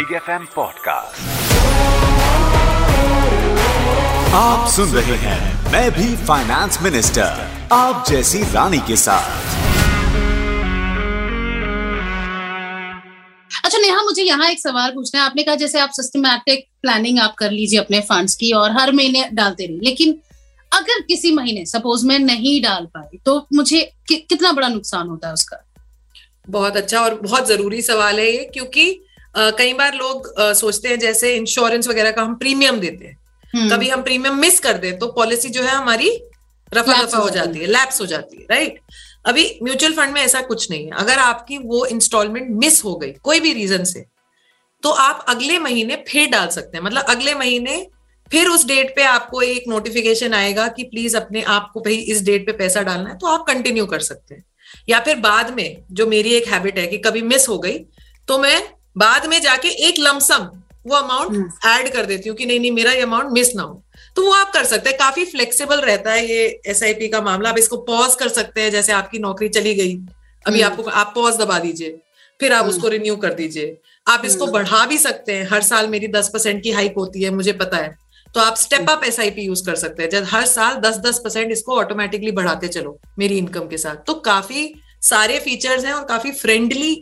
Big F M podcast आप सुन रहे हैं मैं भी फाइनेंस मिनिस्टर आप जैसी रानी के साथ। अच्छा नेहा मुझे यहाँ एक सवाल पूछना है। आपने कहा जैसे आप सिस्टमैटिक प्लानिंग आप कर लीजिए अपने फंड्स की और हर महीने डालते रहिए। लेकिन अगर किसी महीने सपोज़ मैं नहीं डाल पाई तो मुझे कि, कितना बड़ा नुकसान होता है उसका? बहुत अच्छा और बहुत ज़रूरी सवाल है ये क्योंकि कई बार लोग सोचते हैं जैसे इंश्योरेंस वगैरह का हम प्रीमियम देते हैं। हम्म। कभी हम प्रीमियम मिस कर दें तो पॉलिसी जो है हमारी रफा दफ़ा हो जाती है। लैप्स हो जाती है राइट अभी म्यूचुअल फंड में ऐसा कुछ नहीं है। अगर आपकी वो इंस्टॉलमेंट मिस हो गई कोई भी रीजन से तो आप अगले महीने फिर डाल सकते हैं। मतलब अगले महीने फिर उस डेट पे आपको एक नोटिफिकेशन आएगा कि प्लीज़ अपने आप को भाई इस डेट पे पैसा डालना है तो आप कंटिन्यू कर सकते हैं। या फिर बाद में जो मेरी एक हैबिट है कि कभी मिस हो गई तो मैं बाद में जाके एक लमसम वो अमाउंट ऐड हम्म। कर देती हूँ कि नहीं नहीं मेरा ये अमाउंट मिस ना हो। तो वो आप कर सकते हैं। काफ़ी फ्लेक्सिबल रहता है ये एसआईपी का मामला। आप इसको पॉज कर सकते हैं जैसे आपकी नौकरी चली गई। अभी हम्म। आपको आप पॉज दबा दीजिए। फिर आप हम्म। उसको रिन्यू कर दीजिए। आप इसको बढ़ा भी सकते हैं। हर साल मेरी दस परसेंट की हाइक होती है मुझे पता है। तो आप स्टेप अप एसआईपी यूज़ कर सकते हैं। जब हर साल दस दस परसेंट इसको ऑटोमेटिकली बढ़ाते चलो मेरी इनकम के साथ। तो काफ़ी सारे फीचर्स हैं और काफ़ी फ्रेंडली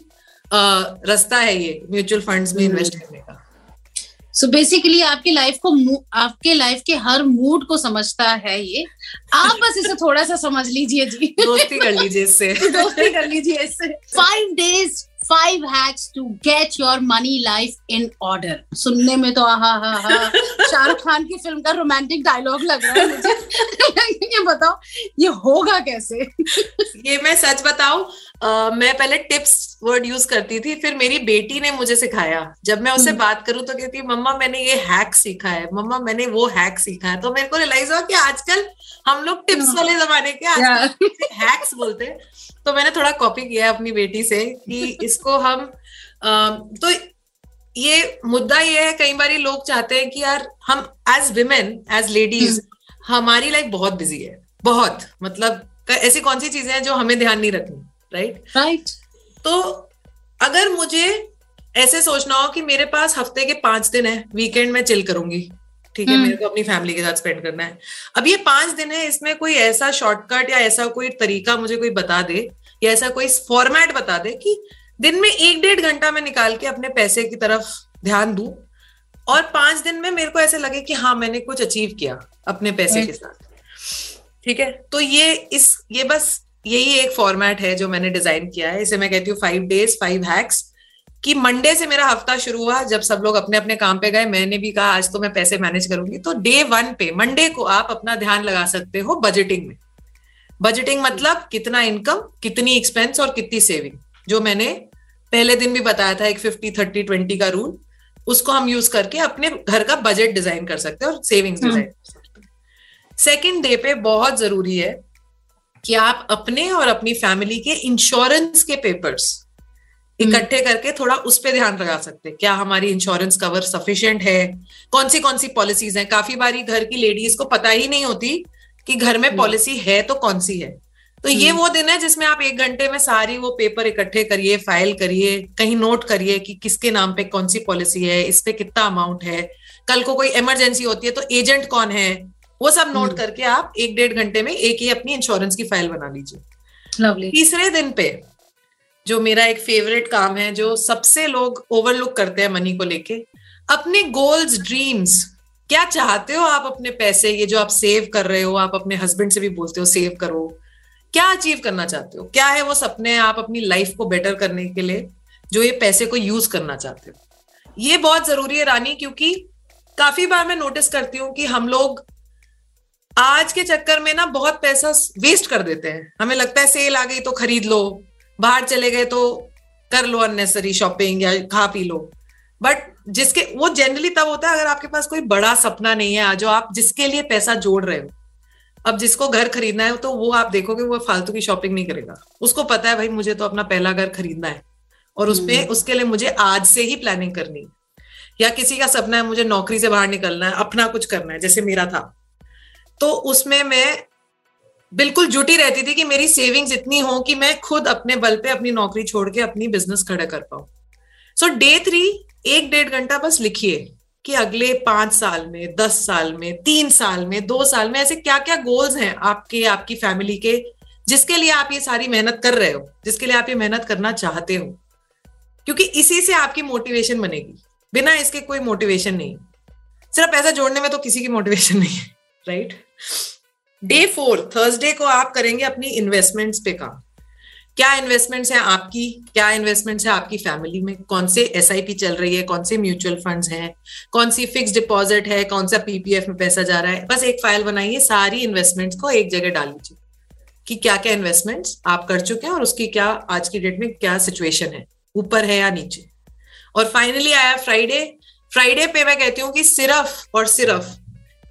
रास्ता है ये म्यूचुअल फंड्स में इन्वेस्ट हम्म। करने का। सो so बेसिकली आपकी लाइफ को आपके लाइफ के हर मूड को समझता है ये। आप बस इसे थोड़ा सा समझ लीजिए जी। दोस्ती कर लीजिए इससे। दोस्ती कर लीजिए इससे। Five days five hacks to get your money life in order सुनने में तो हा हा हा। शाहरुख खान की फ़िल्म का रोमांटिक डायलॉग लग रहा है मुझे। ये बताओ ये होगा कैसे? ये मैं सच बताऊँ Uh, मैं पहले टिप्स वर्ड यूज़ करती थी फिर मेरी बेटी ने मुझे सिखाया। जब मैं उससे हम्म। बात करूँ तो कहती है मम्मा मैंने ये हैक सीखा है। मम्मा मैंने वो हैक सीखा है। तो मेरे को रियलाइज़ हुआ कि आजकल हम लोग टिप्स हम्म। वाले जमाने के आजकल हैक्स बोलते हैं। तो मैंने थोड़ा कॉपी किया अपनी बेटी से कि इसको हम तो ये मुद्दा ये है कई बार लोग चाहते हैं कि यार हम एज विमेन एज लेडीज़ हमारी लाइफ बहुत बिज़ी है। बहुत। मतलब ऐसी कौन सी चीज़ें हैं जो हमें ध्यान नहीं रखनी? राइट राइट तो अगर मुझे ऐसे सोचना हो कि मेरे पास हफ़्ते के पाँच दिन है वीकेंड में चिल करूँगी ठीक है हम्म। मेरे को अपनी फैमिली के साथ स्पेंड करना है। अब ये पाँच दिन है इसमें कोई ऐसा शॉर्टकट या ऐसा कोई तरीका मुझे कोई बता दे या ऐसा कोई फॉर्मेट बता दे कि दिन में एक डेढ़ घंटा में निकाल के अपने पैसे की तरफ़ ध्यान दू और पाँच दिन में मेरे को ऐसे लगे कि हाँ मैंने कुछ अचीव किया अपने पैसे के साथ। ठीक है? तो ये इस ये बस यही एक फॉर्मेट है जो मैंने डिज़ाइन किया है। इसे मैं कहती हूँ फाइव डेज़ फाइव हैक्स कि मंडे से मेरा हफ़्ता शुरू हुआ। जब सब लोग अपने अपने काम पे गए मैंने भी कहा आज तो मैं पैसे मैनेज करूँगी। तो डे वन पे मंडे को आप अपना ध्यान लगा सकते हो बजटिंग में। बजटिंग मतलब कितना इनकम कितनी एक्सपेंस और कितनी सेविंग जो मैंने पहले दिन भी बताया था एक फिफ्टी थर्टी ट्वेंटी का रूल उसको हम यूज़ करके अपने घर का बजट डिज़ाइन कर सकते हैं और सेविंग्स डिज़ाइन हम्म। कर सकते हैं। सेकेंड डे पे बहुत ज़रूरी है कि आप अपने और अपनी फैमिली के इंश्योरेंस के पेपर्स हम्म। इकट्ठे करके थोड़ा उस पर ध्यान लगा सकते हैं क्या हमारी इंश्योरेंस कवर सफिशियंट है कौन सी कौन सी पॉलिसीज़ हैं काफ़ी बारी घर की लेडीज़ को पता ही नहीं होती कि घर में पॉलिसी हम्म। है तो कौन सी है तो ये हम्म। वो दिन है जिसमें आप एक घंटे में सारी वो पेपर इकट्ठे करिए फ़ाइल करिए कहीं नोट करिए कि किसके नाम पे कौन सी पॉलिसी है इस पे कितना अमाउंट है कल को कोई इमरजेंसी होती है तो एजेंट कौन है वो सब नोट करके आप एक डेढ़ घंटे में एक ही अपनी इंश्योरेंस की फ़ाइल बना लीजिए। तीसरे दिन पे जो मेरा एक फेवरेट काम है जो सबसे लोग ओवरलुक करते हैं मनी को लेके अपने गोल्स ड्रीम्स क्या चाहते हो आप अपने पैसे ये जो आप सेव कर रहे हो आप अपने हस्बैंड से भी बोलते हो सेव करो। क्या अचीव करना चाहते हो? क्या है वो सपने आप अपनी लाइफ को बेटर करने के लिए जो ये पैसे को यूज़ करना चाहते हो? ये बहुत ज़रूरी है रानी क्योंकि काफ़ी बार मैं नोटिस करती हूँ कि हम लोग आज के चक्कर में ना बहुत पैसा वेस्ट कर देते हैं। हमें लगता है सेल आ गई तो खरीद लो बाहर चले गए तो कर लो अननेसरी शॉपिंग या खा पी लो। बट जिसके वो जनरली तब होता है अगर आपके पास कोई बड़ा सपना नहीं है जो आप जिसके लिए पैसा जोड़ रहे हो। अब जिसको घर खरीदना है तो वो आप देखोगे वो फालतू की शॉपिंग नहीं करेगा। उसको पता है भाई मुझे तो अपना पहला घर खरीदना है और उसमें हम्म। उसके लिए मुझे आज से ही प्लानिंग करनी है। या किसी का सपना है मुझे नौकरी से बाहर निकलना है अपना कुछ करना है जैसे मेरा था। तो उसमें मैं बिल्कुल जुटी रहती थी कि मेरी सेविंग्स इतनी हो कि मैं खुद अपने बल पे अपनी नौकरी छोड़ के अपनी बिज़नेस खड़ा कर पाऊँ। सो डे थ्री एक डेढ़ घंटा बस लिखिए कि अगले पाँच साल में, दस साल में, तीन साल में, दो साल में ऐसे क्या क्या गोल्स हैं आपके, आपकी फैमिली के, जिसके लिए आप ये सारी मेहनत कर रहे हो, जिसके लिए आप ये मेहनत करना चाहते हो। क्योंकि इसी से आपकी मोटिवेशन बनेगी। बिना इसके कोई मोटिवेशन नहीं। सिर्फ़ पैसा जोड़ने में तो किसी की मोटिवेशन नहीं है। राइट? डे फोर थर्सडे को आप करेंगे अपनी इन्वेस्टमेंट्स पे काम। क्या इन्वेस्टमेंट्स हैं आपकी? क्या इन्वेस्टमेंट्स है आपकी फैमिली में? कौन से एस चल रही है? कौन से म्यूचुअल फंड्स हैं? कौन सी फिक्स डिपॉजिट है? कौन सा पीपीएफ में पैसा जा रहा है? बस एक फ़ाइल बनाइए सारी इन्वेस्टमेंट्स को एक जगह डाल लीजिए कि क्या क्या इन्वेस्टमेंट्स आप कर चुके हैं और उसकी क्या आज की डेट में क्या सिचुएशन है? ऊपर है या नीचे? और फाइनली आया फ्राइडे फ्राइडे पे मैं कहती हूँ कि सिर्फ़ और सिर्फ़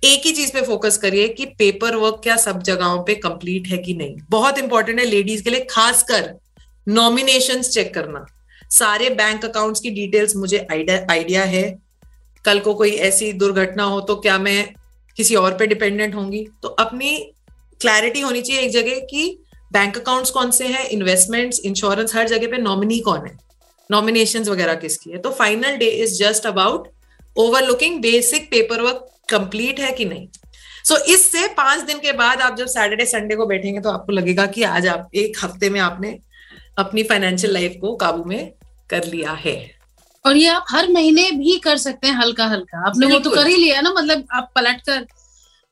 एक ही चीज़ पे फोकस करिए कि पेपर वर्क क्या सब जगहों पे कंप्लीट है कि नहीं। बहुत इंपॉर्टेंट है लेडीज़ के लिए, खासकर नॉमिनेशन चेक करना। सारे बैंक अकाउंट्स की डिटेल्स मुझे आइडिया है। कल को कोई ऐसी दुर्घटना हो तो क्या मैं किसी और पे डिपेंडेंट होंगी? तो अपनी क्लैरिटी होनी चाहिए एक जगह कि बैंक अकाउंट्स कौन से हैं इन्वेस्टमेंट्स इंश्योरेंस हर जगह पे नॉमिनी कौन है? नॉमिनेशन वगैरह किसकी है? तो final day is just about overlooking basic paper work complete है कि नहीं? सो so, इससे पाँच दिन के बाद आप जब सैटरडे संडे को बैठेंगे तो आपको लगेगा कि आज आप एक हफ़्ते में आपने अपनी फाइनेंशियल लाइफ को काबू में कर लिया है। और ये आप हर महीने भी कर सकते हैं हल्का हल्का आपने वो तो कर ही लिया ना मतलब आप पलट कर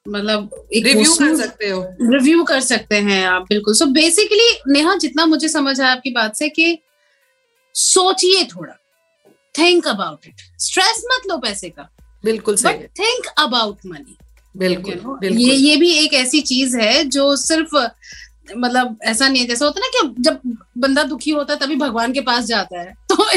मतलब रिव्यू कर सकते हो। रिव्यू कर सकते हैं आप बिल्कुल। सो so बेसिकली नेहा जितना मुझे समझ आया आपकी बात से कि सोचिए थोड़ा। थिंक अबाउट इट स्ट्रेस मत लो पैसे का। बिल्कुल सही। बट थिंक अबाउट मनी बिल्कुल, you know? बिल्कुल। ये ये भी एक ऐसी चीज़ है जो सिर्फ़ मतलब ऐसा नहीं है। जैसा होता ना कि जब बंदा दुखी होता है तभी भगवान के पास जाता है। तो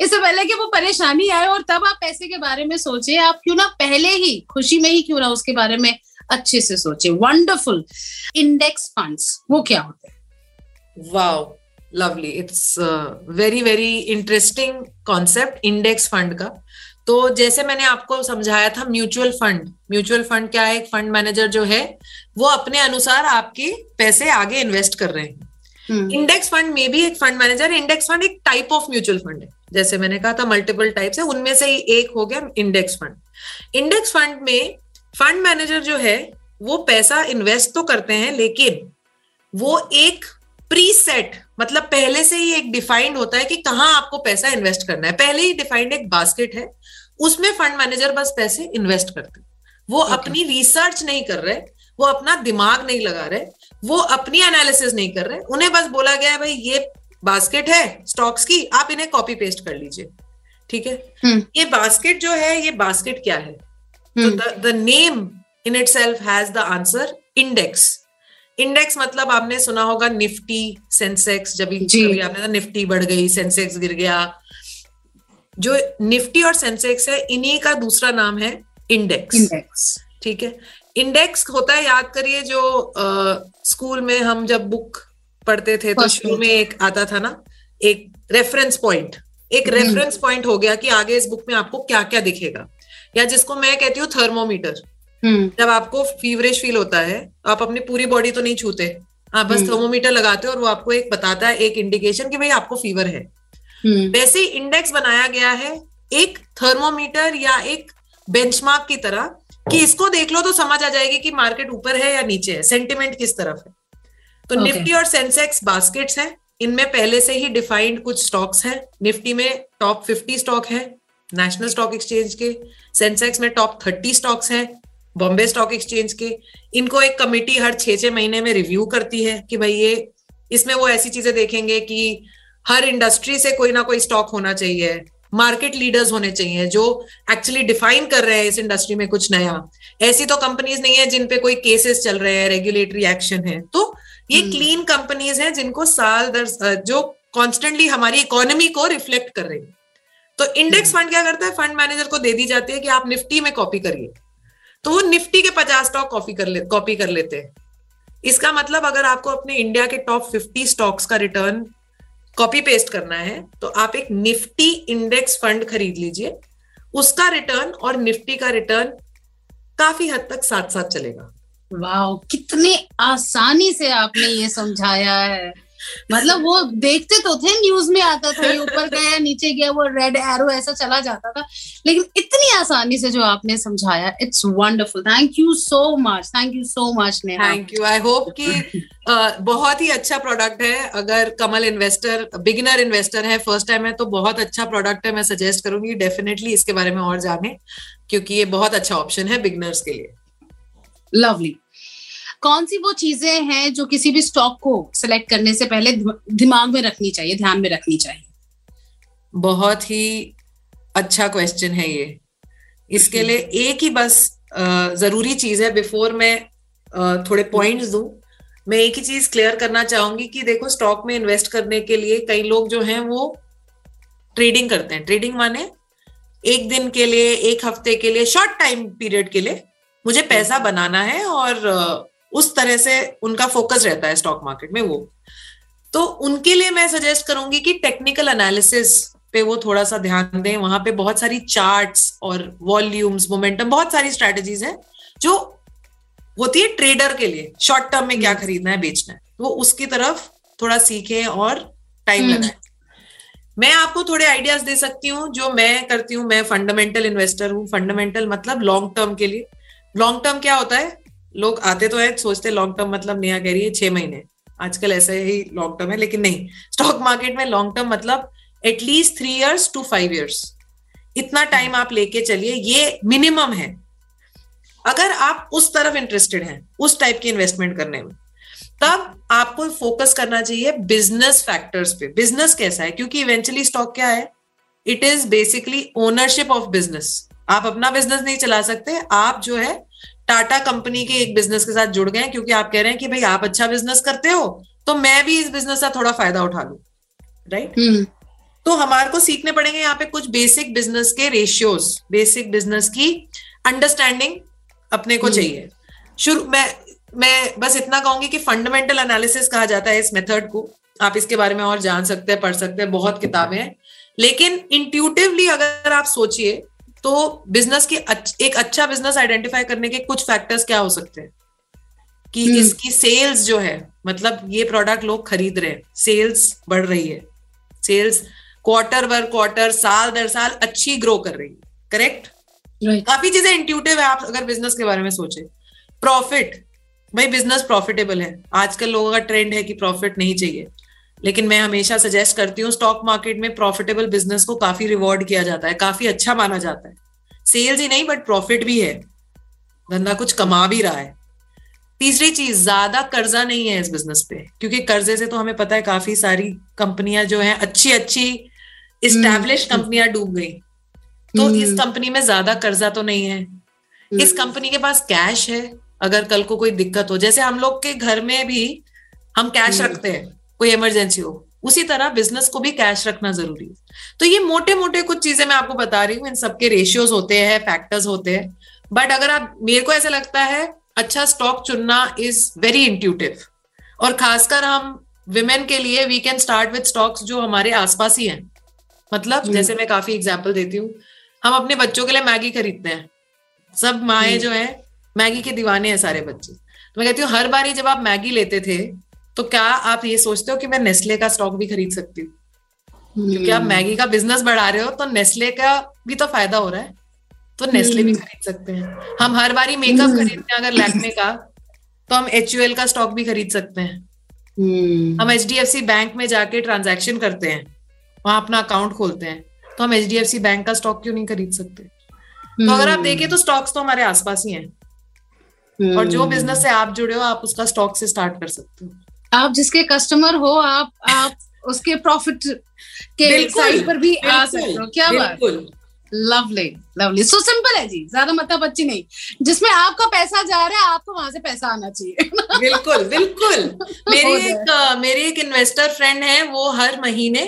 इससे पहले कि वो परेशानी आए और तब आप पैसे के बारे में सोचे आप क्यों ना पहले ही खुशी में ही क्यों ना उसके बारे में अच्छे से सोचे। वंडरफुल इंडेक्स फंड्स वो क्या होते हैं? Wow lovely it's very very interesting concept index fund का. तो जैसे मैंने आपको समझाया था म्यूचुअल फंड म्यूचुअल फंड क्या है? एक फंड मैनेजर जो है वो अपने अनुसार आपके पैसे आगे इन्वेस्ट कर रहे हैं. इंडेक्स फंड में भी एक फंड मैनेजर इंडेक्स फंड एक टाइप ऑफ़ म्यूचुअल फंड है. जैसे मैंने कहा था मल्टीपल टाइप्स है. उनमें से ही एक हो गया इंडेक्स फंड इंडेक्स फंड में फंड मैनेजर जो है वो पैसा इन्वेस्ट तो करते हैं लेकिन वो एक प्री सेट मतलब पहले से ही एक डिफाइंड होता है कि कहाँ आपको पैसा इन्वेस्ट करना है। पहले ही डिफाइंड एक बास्केट है उसमें फंड मैनेजर बस पैसे इन्वेस्ट करते वो okay. अपनी रिसर्च नहीं कर रहे वो अपना दिमाग नहीं लगा रहे वो अपनी एनालिसिस नहीं कर रहे। उन्हें बस बोला गया है भाई ये बास्केट है स्टॉक्स की आप इन्हें कॉपी पेस्ट कर लीजिए। ठीक है? hmm. ये बास्केट जो है ये बास्केट क्या है? The name in itself has the answer index index मतलब आपने सुना होगा निफ्टी सेंसेक्स जब कभी आपने निफ्टी बढ़ गई सेंसेक्स गिर गया। जो निफ्टी और सेंसेक्स है इन्हीं का दूसरा नाम है इंडेक्स इंडेक्स ठीक है? इंडेक्स होता है याद करिए जो आ, स्कूल में हम जब बुक पढ़ते थे तो शुरू में एक आता था ना एक रेफरेंस पॉइंट एक रेफरेंस। पॉइंट हो गया कि आगे इस बुक में आपको क्या क्या दिखेगा। या जिसको मैं कहती हूँ थर्मोमीटर। जब आपको फीवरिश फील होता है तो आप अपनी पूरी बॉडी तो नहीं छूते आप बस थर्मोमीटर हम्म। लगाते हो और वो आपको एक बताता है एक इंडिकेशन कि भाई आपको फीवर है हम्म। वैसे इंडेक्स बनाया गया है एक थर्मोमीटर या एक बेंचमार्क की तरह कि इसको देख लो तो समझ आ जाएगी कि मार्केट ऊपर है या नीचे है सेंटिमेंट किस तरफ़ है तो okay. निफ्टी और सेंसेक्स बास्केट्स हैं इनमें पहले से ही डिफाइंड कुछ स्टॉक्स हैं निफ्टी में टॉप फिफ्टी स्टॉक है नेशनल स्टॉक एक्सचेंज के सेंसेक्स में टॉप थर्टी स्टॉक्स हैं बॉम्बे स्टॉक एक्सचेंज के इनको एक कमेटी हर छह छह महीने में रिव्यू करती है कि भाई ये इसमें वो ऐसी चीज़ें देखेंगे कि हर इंडस्ट्री से कोई ना कोई स्टॉक होना चाहिए मार्केट लीडर्स होने चाहिए जो एक्चुअली डिफाइन कर रहे हैं इस इंडस्ट्री में कुछ नया। ऐसी तो कंपनीज़ नहीं है जिन पे कोई केसेस चल रहे हैं रेगुलेटरी एक्शन है। तो ये क्लीन हम्म। कंपनीज़ हैं जिनको साल दर जो कॉन्स्टेंटली हमारी इकोनॉमी को रिफ्लेक्ट कर रही है। तो इंडेक्स फंड हम्म। क्या करता है? फंड मैनेजर को दे दी जाती है कि आप निफ्टी में कॉपी करिए। तो निफ्टी के पचास स्टॉक कॉपी कर ले कॉपी कर लेते हैं। इसका मतलब अगर आपको अपने इंडिया के टॉप फिफ्टी स्टॉक्स का रिटर्न कॉपी पेस्ट करना है तो आप एक निफ्टी इंडेक्स फंड खरीद लीजिए। उसका रिटर्न और निफ्टी का रिटर्न काफ़ी हद तक साथ साथ चलेगा। वाह कितने आसानी से आपने ये समझाया है। मतलब वो देखते तो थे न्यूज़ में आता था ये ऊपर गया नीचे गया वो रेड एरो ऐसा चला जाता था। लेकिन इतनी आसानी से जो आपने समझाया it's wonderful thank you so much thank you so much Neha thank you I hope कि बहुत ही अच्छा प्रोडक्ट है। अगर कमल इन्वेस्टर बिगिनर इन्वेस्टर है फ़र्स्ट टाइम है तो बहुत अच्छा प्रोडक्ट है मैं सजेस्ट करूँगी। डेफिनेटली इसके बारे में और जाने क्योंकि ये बहुत अच्छा ऑप्शन है बिगनर्स के लिए। लवली कौन सी वो चीज़ें हैं जो किसी भी स्टॉक को सिलेक्ट करने से पहले दिमाग में रखनी चाहिए, ध्यान में रखनी चाहिए? बहुत ही अच्छा क्वेश्चन है ये। इसके लिए एक ही बस ज़रूरी चीज़ है बिफोर मैं थोड़े पॉइंट्स दूँ। मैं एक ही चीज़ क्लियर करना चाहूँगी कि देखो स्टॉक में इन्वेस्ट करने के लिए कई लोग जो हैं वो ट्रेडिंग करते हैं। ट्रेडिंग माने एक दिन के लिए, एक हफ़्ते के लिए शॉर्ट टाइम पीरियड के लिए मुझे पैसा बनाना है और उस तरह से उनका फोकस रहता है स्टॉक मार्केट में वो। तो उनके लिए मैं सजेस्ट करूँगी कि टेक्निकल एनालिसिस पे वो थोड़ा सा ध्यान दें। वहाँ पे बहुत सारी चार्ट्स और वॉल्यूम्स मोमेंटम बहुत सारी स्ट्रेटजीज हैं जो होती है ट्रेडर के लिए। शॉर्ट टर्म में क्या हम्म। खरीदना है बेचना है। तो उसकी तरफ़ थोड़ा सीखे और टाइम हम्म। लगाएँ। मैं आपको थोड़े आइडियाज़ दे सकती हूँ जो मैं करती हूँ। मैं फंडामेंटल इन्वेस्टर हूँ। फंडामेंटल मतलब लॉन्ग टर्म के लिए। लॉन्ग टर्म क्या होता है? लोग आते तो है, सोचते लॉन्ग टर्म मतलब नया कह रही है छह महीने। आजकल ऐसे ही लॉन्ग टर्म है, लेकिन नहीं। स्टॉक मार्केट में लॉन्ग टर्म मतलब at least three years to five years इतना टाइम आप लेके चलिए, ये मिनिमम है। अगर आप उस तरफ़ इंटरेस्टेड हैं, उस टाइप की इन्वेस्टमेंट करने में, तब आपको फोकस करना चाहिए बिज़नेस फैक्टर्स पे। बिज़नेस कैसा है? क्योंकि इवेंचुअली स्टॉक क्या है? It is basically ownership of business आप अपना बिज़नेस नहीं चला सकते, आप जो है टाटा कंपनी के एक बिज़नेस के साथ जुड़ गए क्योंकि आप कह रहे हैं कि भाई आप अच्छा बिज़नेस करते हो तो मैं भी इस बिज़नेस का थोड़ा फ़ायदा उठा लू राइट हम्म। तो हमारे को सीखने पड़ेंगे यहाँ पे कुछ बेसिक बिज़नेस के रेशियोज बेसिक बिज़नेस की अंडरस्टैंडिंग अपने को हम्म। चाहिए शुरू मैं मैं बस इतना कहूँगी कि फंडामेंटल एनालिसिस कहा जाता है इस मेथड को आप इसके बारे में और जान सकते हैं पढ़ सकते हैं बहुत किताबें हैं लेकिन इंट्यूटिवली अगर आप सोचिए तो बिज़नेस के एक अच्छा बिज़नेस आइडेंटिफाई करने के कुछ फैक्टर्स क्या हो सकते हैं? कि hmm. इसकी सेल्स जो है मतलब ये प्रोडक्ट लोग खरीद रहे हैं सेल्स बढ़ रही है। सेल्स क्वार्टर बर क्वार्टर साल दर साल अच्छी ग्रो कर रही है करेक्ट right. काफ़ी चीज़ें इंट्यूटिव है आप अगर बिज़नेस के बारे में सोचे। प्रॉफिट भाई बिज़नेस प्रॉफिटेबल है। आजकल लोगों का ट्रेंड है कि प्रॉफिट नहीं चाहिए। लेकिन मैं हमेशा सजेस्ट करती हूँ स्टॉक मार्केट में प्रॉफिटेबल बिज़नेस को काफ़ी रिवॉर्ड किया जाता है काफ़ी अच्छा माना जाता है। सेल्स ही नहीं बट प्रॉफिट भी है। धंधा कुछ कमा भी रहा है। तीसरी चीज़ ज़्यादा कर्जा नहीं है इस बिज़नेस पे क्योंकि कर्जे से तो हमें पता है काफ़ी सारी कंपनियाँ जो हैं अच्छी अच्छी इस्टेब्लिश हम्म। कंपनियाँ डूब गई। तो हम्म। इस कंपनी में ज़्यादा कर्जा तो नहीं है। इस कंपनी हम्म। के पास कैश है अगर कल को कोई दिक्कत हो। जैसे हम लोग के घर में भी हम कैश रखते हैं। कोई इमरजेंसी हो उसी तरह बिज़नेस को भी कैश रखना ज़रूरी है। तो ये मोटे मोटे कुछ चीज़ें मैं आपको बता रही हूँ इन सबके रेशियोज होते हैं फैक्टर्स होते हैं। बट अगर आप मेरे को ऐसा लगता है अच्छा स्टॉक चुनना इज़ वेरी इंट्यूटिव और खासकर हम विमेन के लिए we can start with stocks जो हमारे आसपास ही हैं। मतलब hmm. जैसे मैं काफ़ी एग्ज़ाम्पल देती हूँ हम अपने बच्चों के लिए मैगी खरीदते हैं। सब माए hmm. जो है मैगी के दीवाने हैं सारे बच्चे। तो मैं कहती हूँ हर बारी जब आप मैगी लेते थे तो क्या आप ये सोचते हो कि मैं नेस्ले का स्टॉक भी खरीद सकती हूँ? क्योंकि आप मैगी का बिज़नेस बढ़ा रहे हो तो नेस्ले का भी तो फ़ायदा हो रहा है। तो नेस्ले भी खरीद सकते हैं। हम हर बारी मेकअप हम्म। खरीदते हैं अगर लैक्मे का तो हम एच का स्टॉक भी खरीद सकते हैं। हम एचडीएफसी बैंक में जाके ट्रांजेक्शन करते हैं। वहाँ अपना अकाउंट खोलते हैं। तो हम एचडीएफसी बैंक का स्टॉक क्यों नहीं खरीद सकते? तो अगर आप देखें तो स्टॉक्स तो हमारे आसपास ही हैं। और जो बिज़नेस। से आप जुड़े हो आप उसका स्टॉक से स्टार्ट कर सकते हो। आप जिसके कस्टमर हो आप आप उसके प्रॉफिट के साइड पर भी आ सकते हो। क्या बात लवली लवली सो सिंपल है जी ज़्यादा मतलब अच्छी नहीं। जिसमें आपका पैसा जा रहा है आपको वहाँ से पैसा आना चाहिए। बिल्कुल बिल्कुल। मेरी एक मेरी एक इन्वेस्टर फ्रेंड है वो हर महीने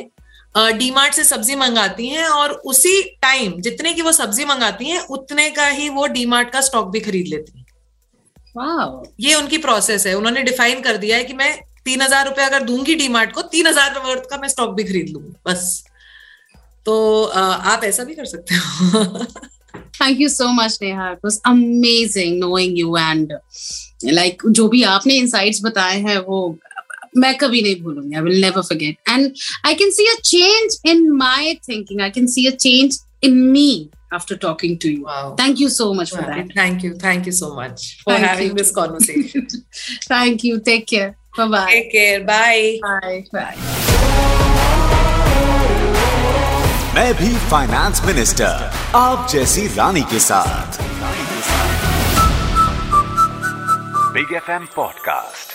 डीमार्ट से सब्ज़ी मंगाती हैं और उसी टाइम जितने की वो सब्ज़ी मंगाती हैं उतने का ही वो डीमार्ट का स्टॉक भी खरीद लेती है। ये उनकी प्रोसेस है। उन्होंने डिफाइन कर दिया है कि मैं तीन हज़ार रुपए अगर दूँगी डीमार्ट को तीन हज़ार वर्थ का मैं स्टॉक भी खरीद लूँगी बस तो आप ऐसा भी कर सकते हो thank you so much Neha it was amazing knowing you and like जो भी आपने इंसाइट्स बताए हैं वो मैं कभी नहीं भूलूँगी I will never forget and I can see a change in my thinking I can see a change in me after talking to you. Wow. Thank you so much wow. for that. Thank you. Thank you so much for Thank having you. this conversation. Thank you. Take care. Bye-bye. Take care. Bye. Bye. Bye. मैं भी finance minister आप जैसी रानी के साथ big F M podcast